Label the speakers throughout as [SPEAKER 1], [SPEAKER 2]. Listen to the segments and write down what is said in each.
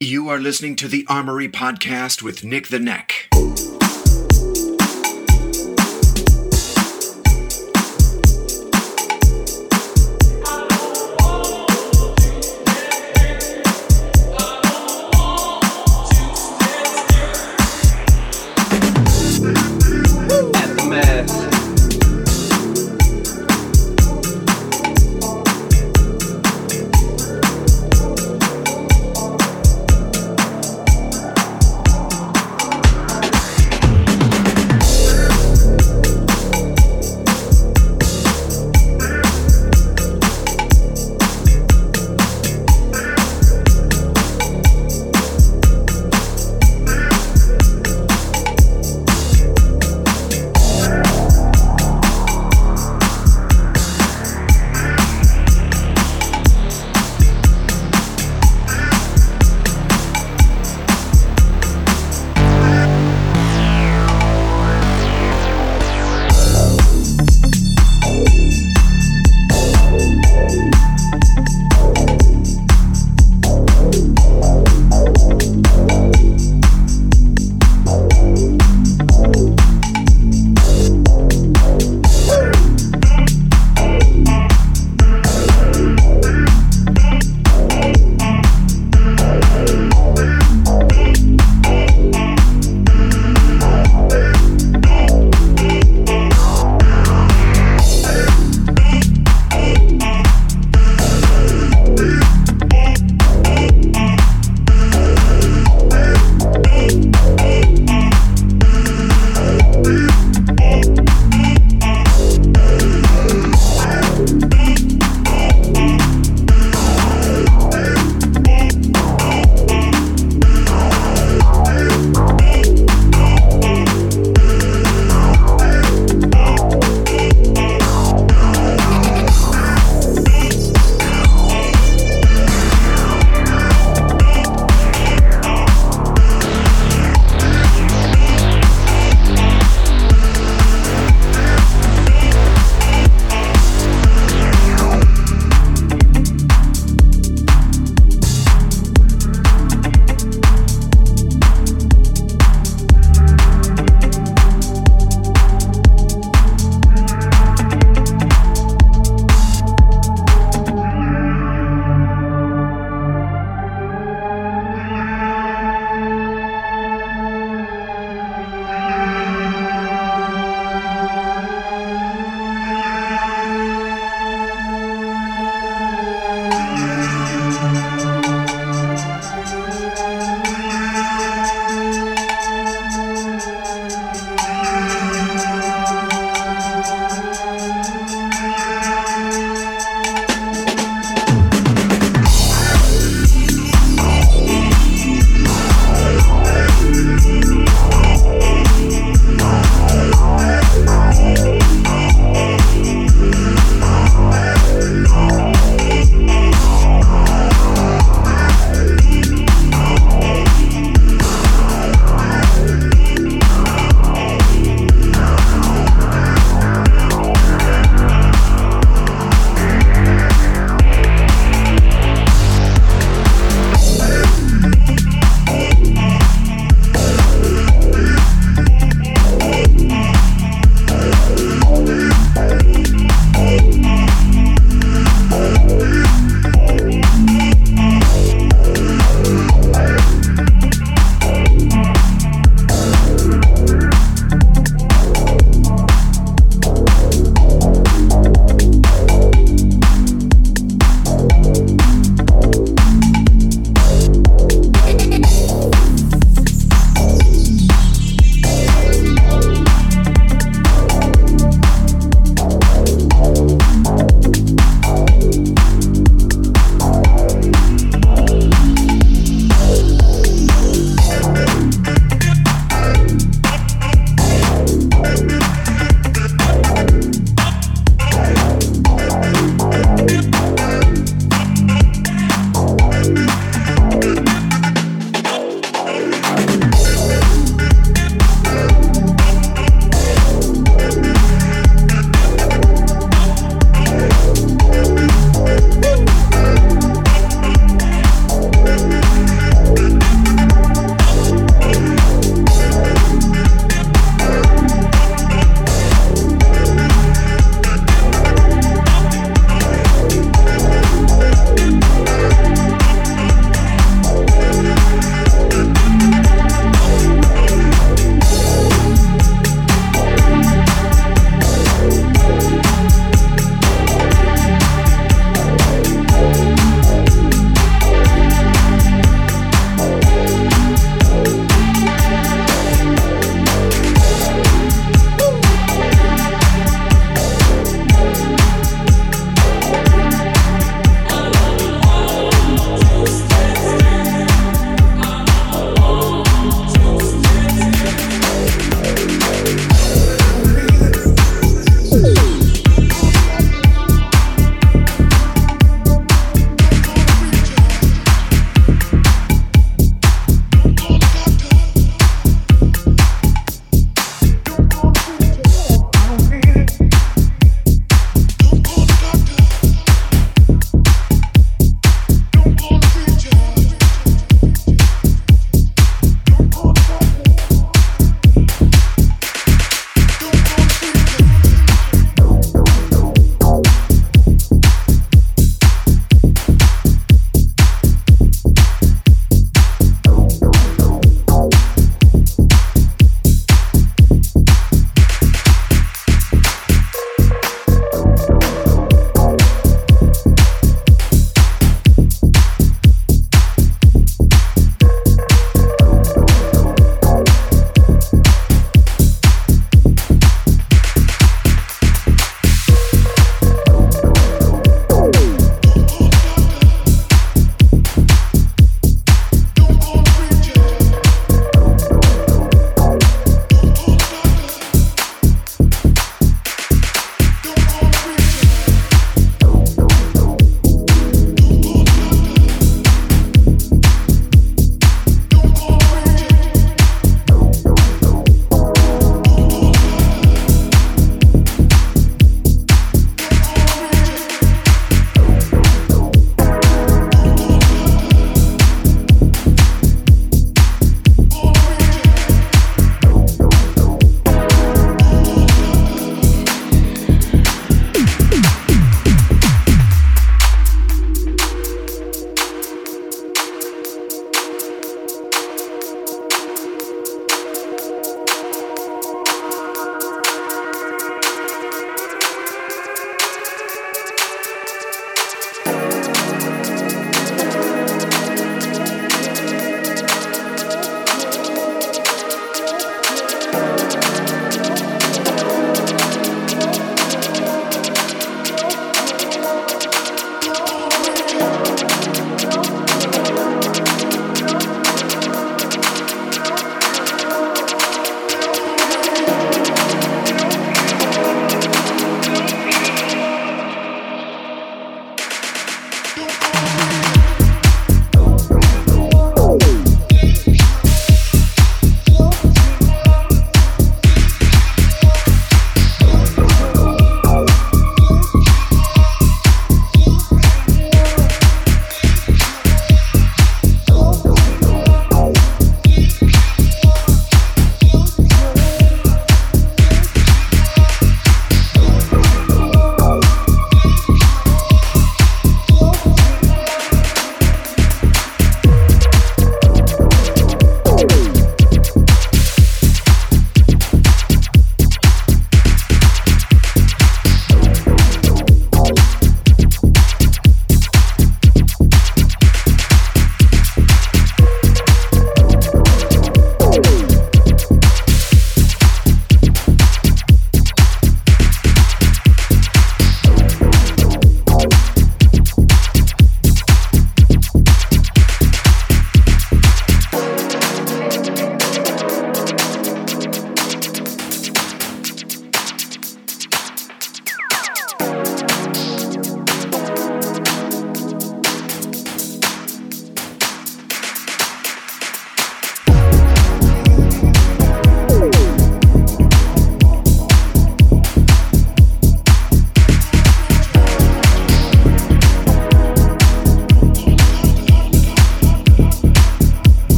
[SPEAKER 1] You are listening to the Armory Podcast with Nick the Neck.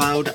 [SPEAKER 1] SoundCloud,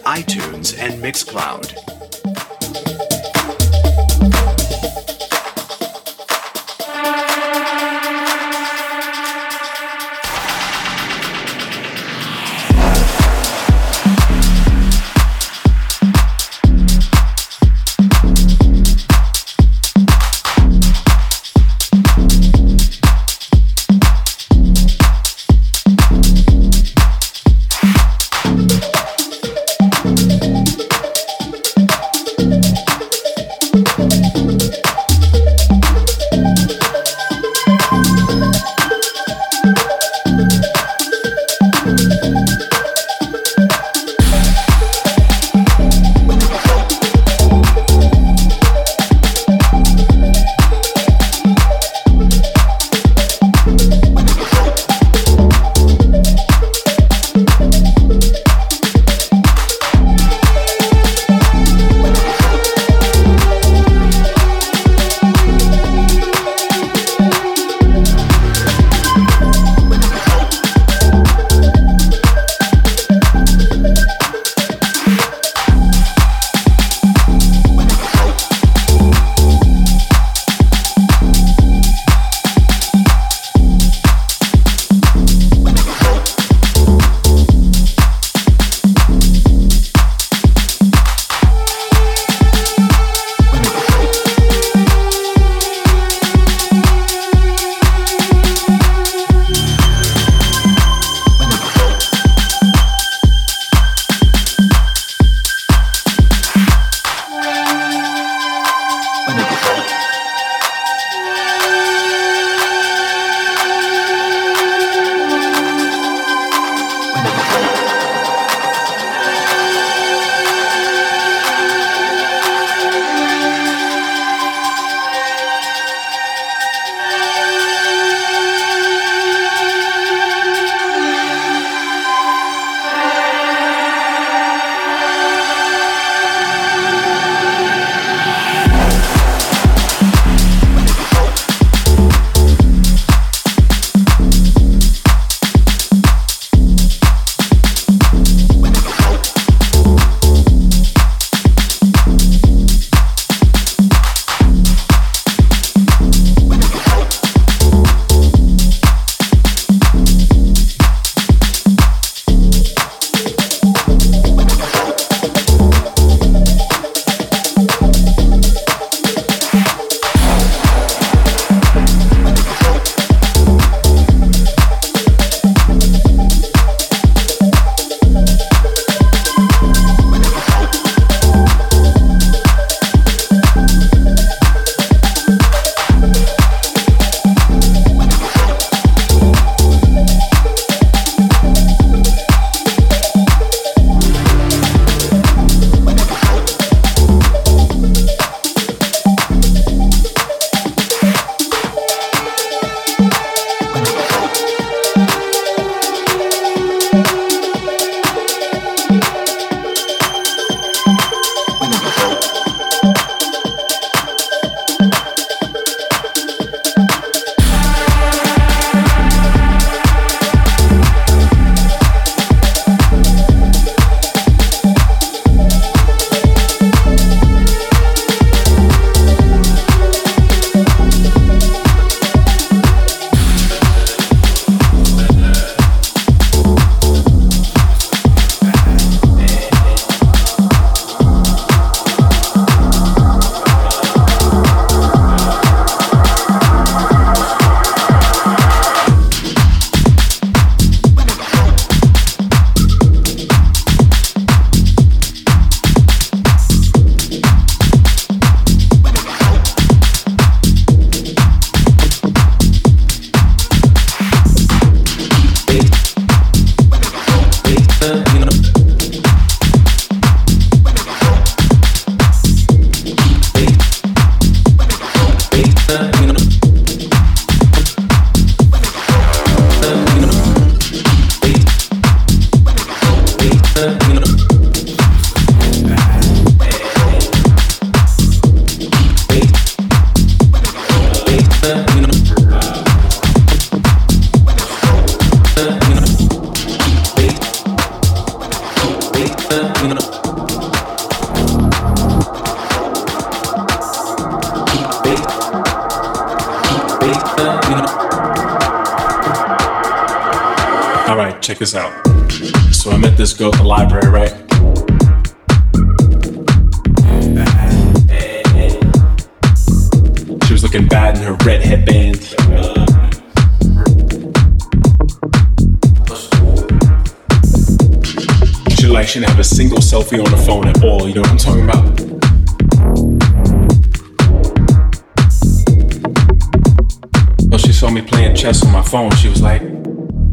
[SPEAKER 2] me playing chess on my phone. She was like,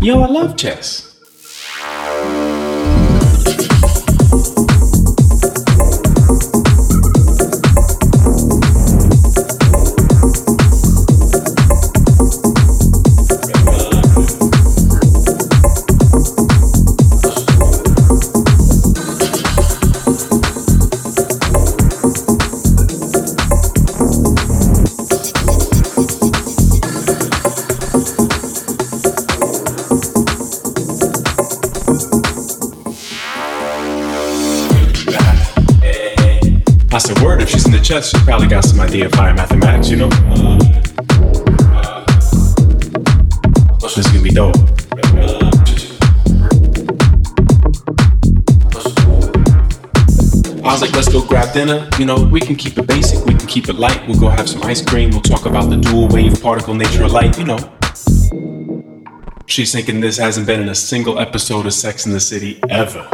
[SPEAKER 2] "Yo, I love chess." Chess, probably got some idea of higher mathematics, you know? This is gonna be dope. I was like, let's go grab dinner. You know, we can keep it basic, we can keep it light. We'll go have some ice cream. We'll talk about the dual wave particle nature of light, you know. She's thinking this hasn't been in a single episode of Sex in the City ever.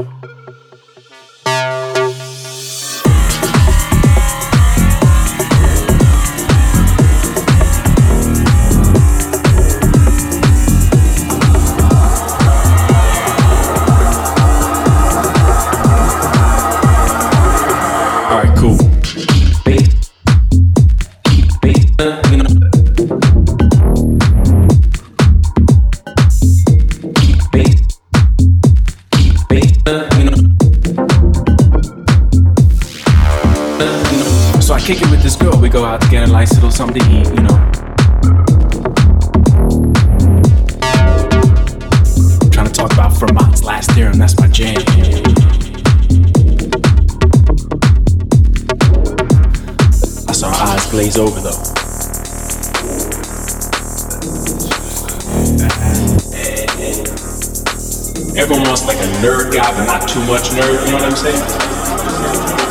[SPEAKER 2] Everyone wants like a nerd guy, but not too much nerd, you know what I'm saying?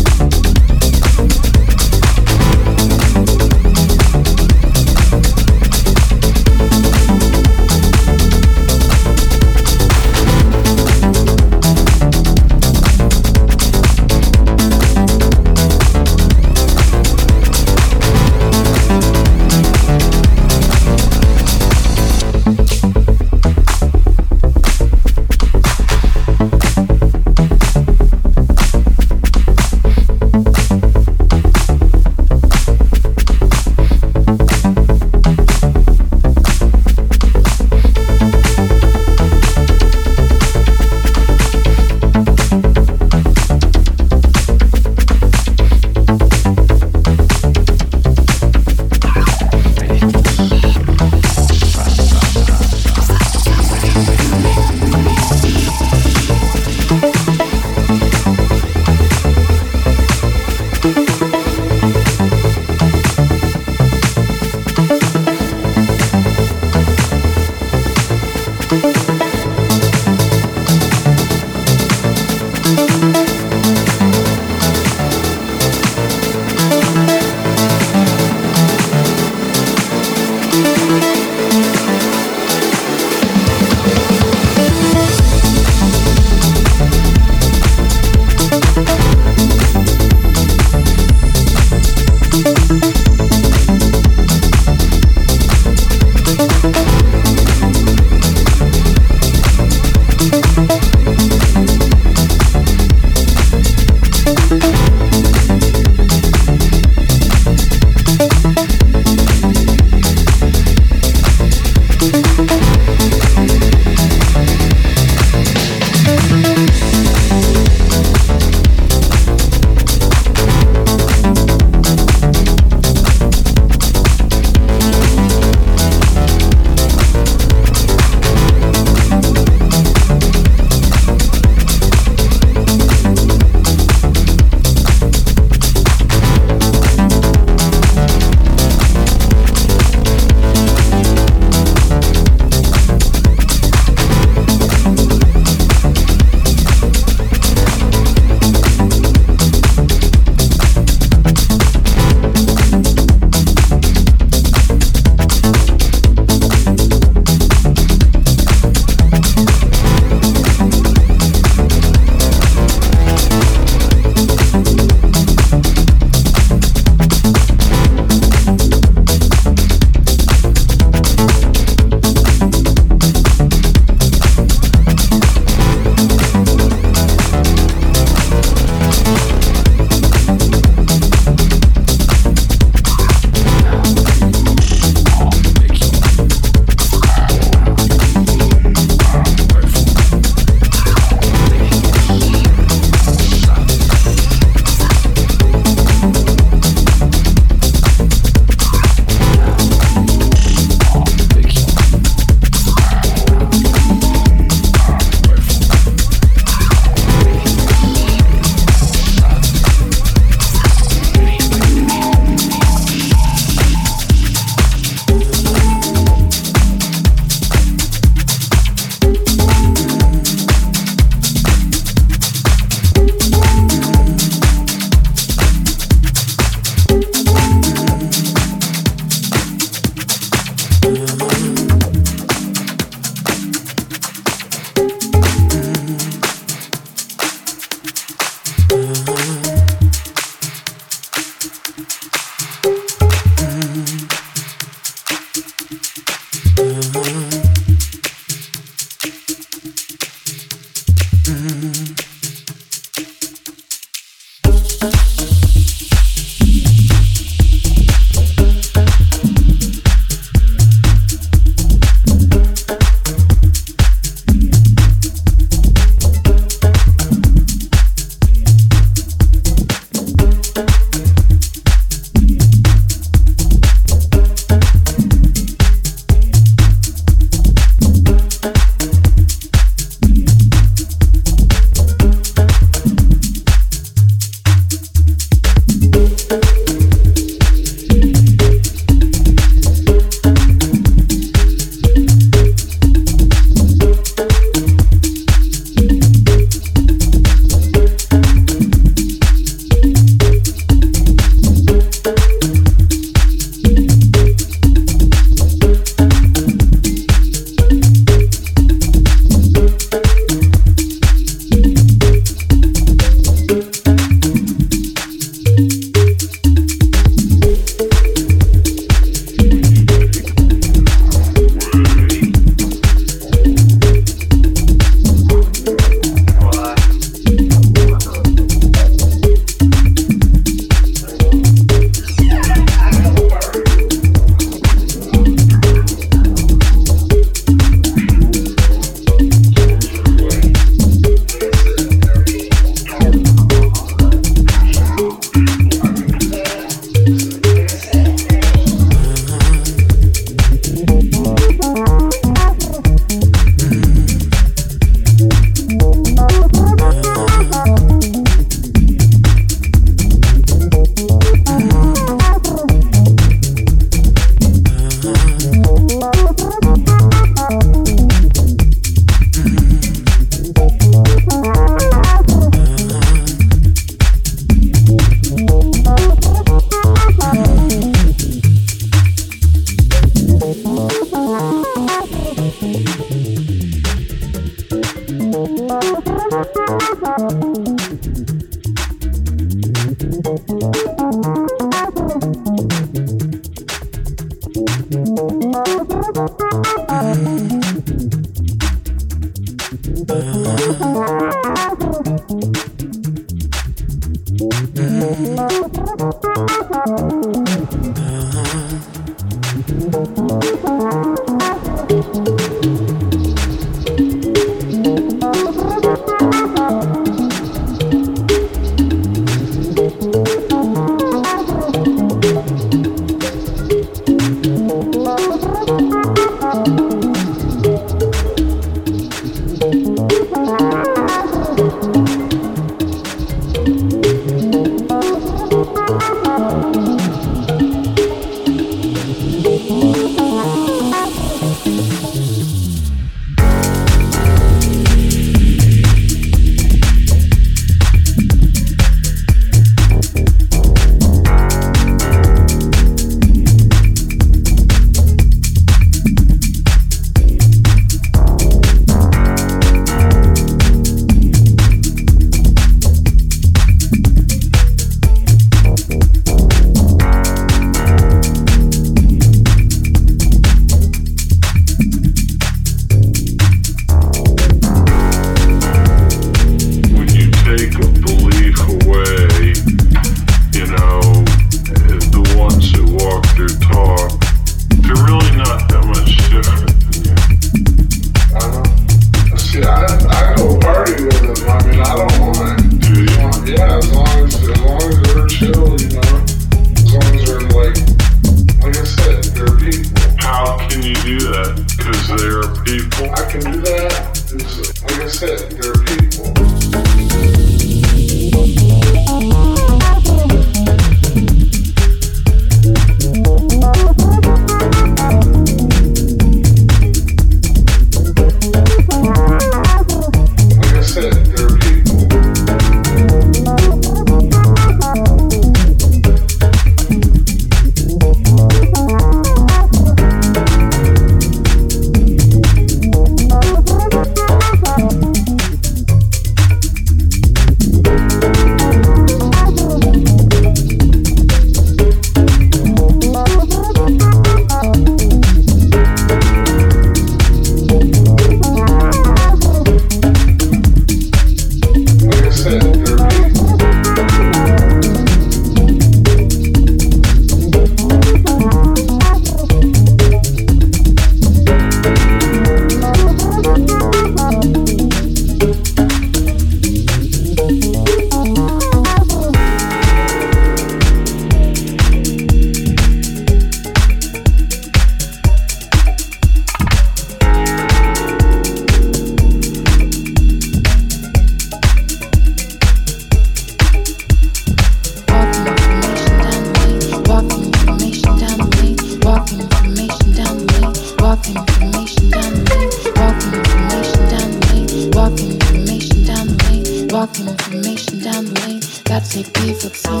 [SPEAKER 3] Walking information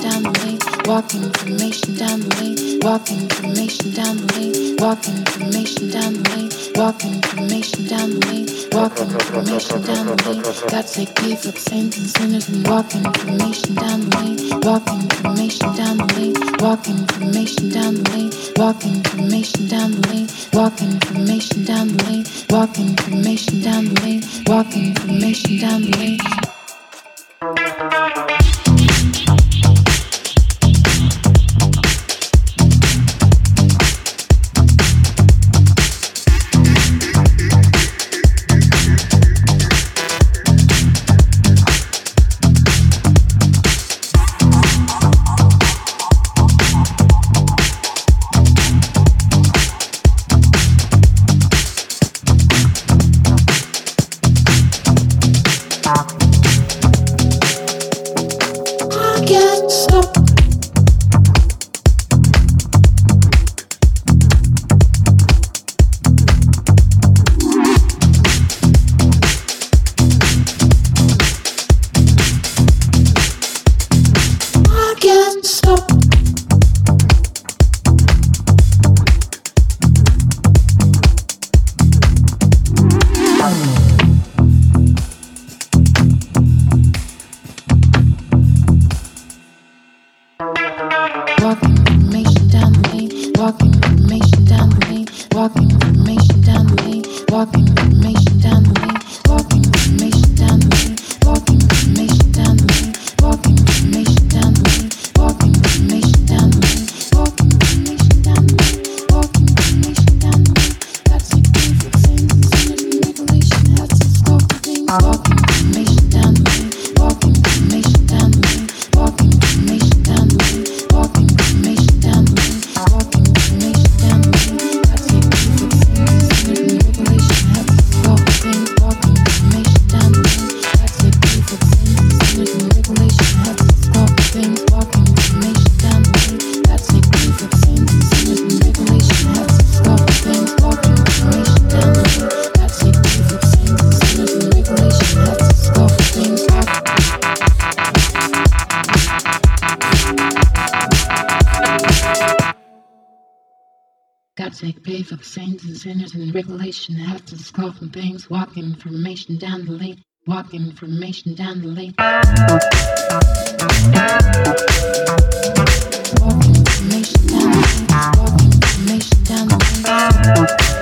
[SPEAKER 3] down the lane, Walking information down the lane, walking information down the lane. Walking information down the lane, Walking information down the lane, Walking information down the lane. God take me for saints and sinners and walk information down the lane, Walking information down the lane, Walking information down the lane, Walking information down the lane, Walking information down the lane, Walking information down the lane, walk information down the lane. of changes in it and regulation has to scoff and things. Walking information down the lane. Walking information down the lane. Walking information down the lane. Walk information down the lane.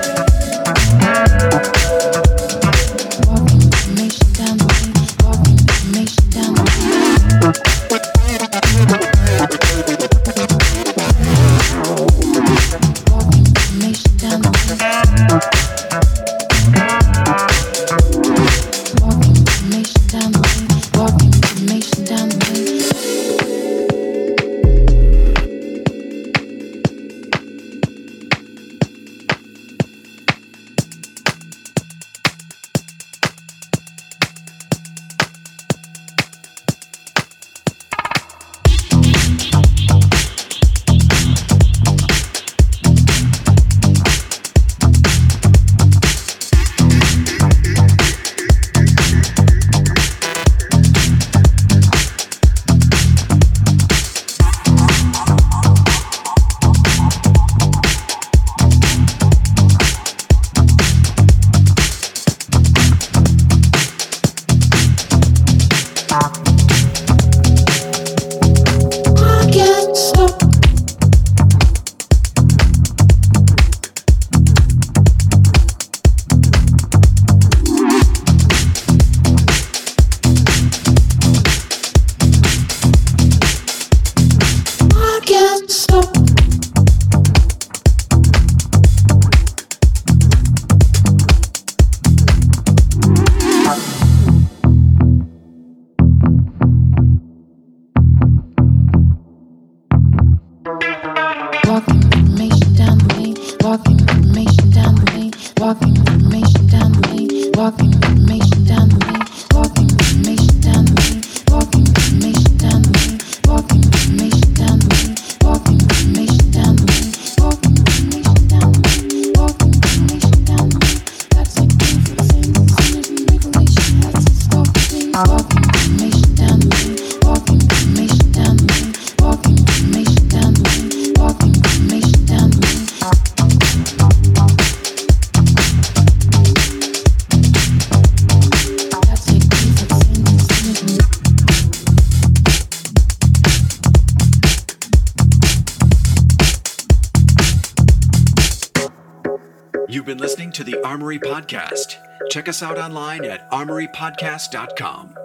[SPEAKER 1] Us out online at armorypodcast.com.